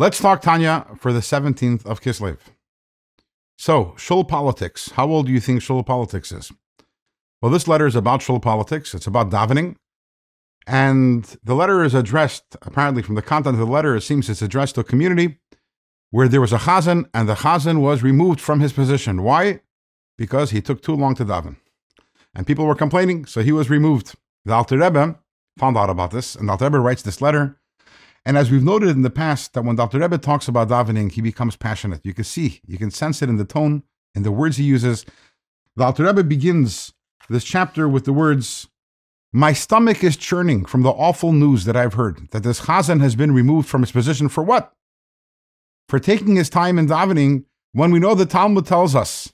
Let's talk Tanya for the 17th of Kislev. So, Shul politics. How old do you think Shul politics is? Well, this letter is about Shul politics. It's about davening. And the letter is addressed, apparently from the content of the letter, it seems it's addressed to a community where there was a chazan and the chazan was removed from his position. Why? Because he took too long to daven. And people were complaining, so he was removed. The Alter Rebbe found out about this, and the Alter Rebbe writes this letter. And as we've noted in the past, that when Alter Rebbe talks about davening, he becomes passionate. You can see, you can sense it in the tone, in the words he uses. Alter Rebbe begins this chapter with the words, My stomach is churning from the awful news that I've heard, that this chazan has been removed from his position for what? For taking his time in davening, when we know the Talmud tells us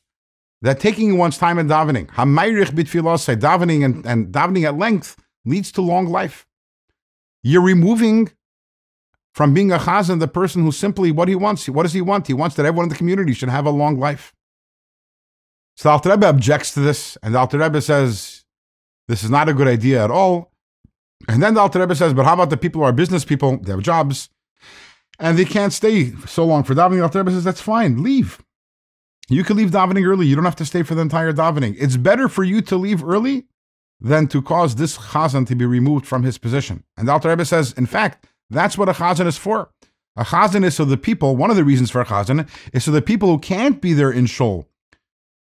that taking one's time in davening, hamayrich bitfilosai, davening and, and davening at length, leads to long life. You're removing from being a chazan the person who simply what he wants. What does he want? He wants that everyone in the community should have a long life. So the Alter Rebbe objects to this, and the Alter Rebbe says this is not a good idea at all. And then the Alter Rebbe says, but how about the people who are business people? They have jobs, and they can't stay so long for davening. The Alter Rebbe says that's fine, leave. You can leave davening early. You don't have to stay for the entire davening. It's better for you to leave early than to cause this chazan to be removed from his position. And the Alter Rebbe says, in fact, that's what a chazan is for. A chazan is so the people, one of the reasons for a chazan is so the people who can't be there in shul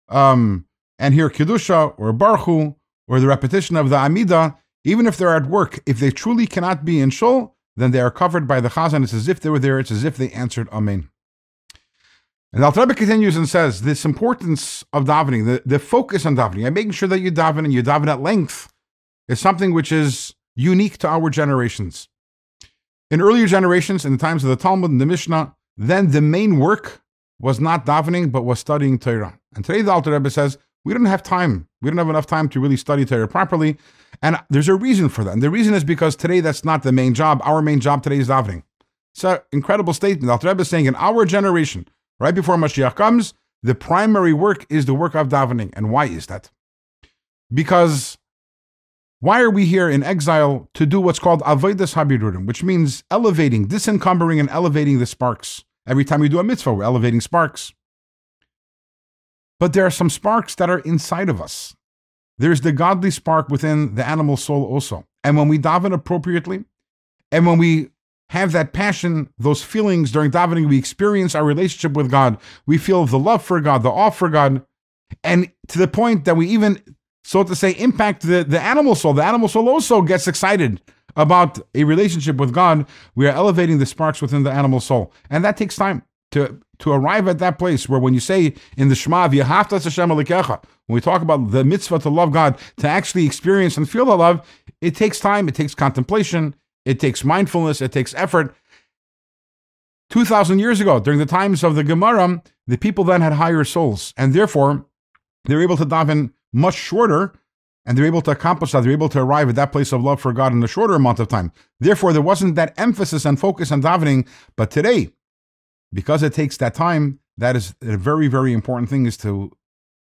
um, and hear Kedusha or Baruchu or the repetition of the Amida, even if they're at work, if they truly cannot be in shul, then they are covered by the chazan. It's as if they were there. It's as if they answered Amen. And Alter Rebbe continues and says this importance of davening, the, the focus on davening, and making sure that you daven and you daven at length, is something which is unique to our generations. In earlier generations, in the times of the Talmud and the Mishnah, then the main work was not davening, but was studying Torah. And today the Alter Rebbe says, we don't have time. We don't have enough time to really study Torah properly. And there's a reason for that. And the reason is because today that's not the main job. Our main job today is davening. It's an incredible statement. The Alter Rebbe is saying in our generation, right before Mashiach comes, the primary work is the work of davening. And why is that? Because why are we here in exile to do what's called avodas habirurim, which means elevating, disencumbering, and elevating the sparks? Every time we do a mitzvah, we're elevating sparks. But there are some sparks that are inside of us. There's the godly spark within the animal soul also. And when we daven appropriately, and when we have that passion, those feelings during davening, we experience our relationship with God. We feel the love for God, the awe for God, and to the point that we even, so to say, impact the, the animal soul. The animal soul also gets excited about a relationship with God. We are elevating the sparks within the animal soul. And that takes time to to arrive at that place where when you say in the Shema, V'yahavtas Hashem Alikecha, when we talk about the mitzvah to love God, to actually experience and feel the love, it takes time, it takes contemplation, it takes mindfulness, it takes effort. 2,000 years ago, during the times of the Gemara, the people then had higher souls, and therefore they're able to daven much shorter, and they're able to accomplish that. They're able to arrive at that place of love for God in a shorter amount of time. Therefore, there wasn't that emphasis and focus on davening. But today, because it takes that time, that is a very, very important thing is to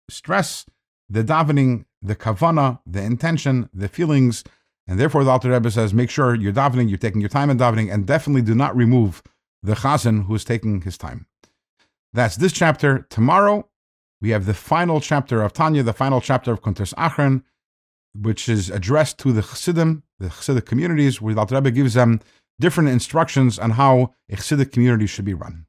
stress the davening, the kavana, the intention, the feelings. And therefore, the Alter Rebbe says, make sure you're davening, you're taking your time in davening, and definitely do not remove the chazan who is taking his time. That's this chapter. Tomorrow, we have the final chapter of Tanya, the final chapter of Kuntres Achron, which is addressed to the Chassidim, the Chassidic communities, where the Rebbe gives them different instructions on how a Chassidic community should be run.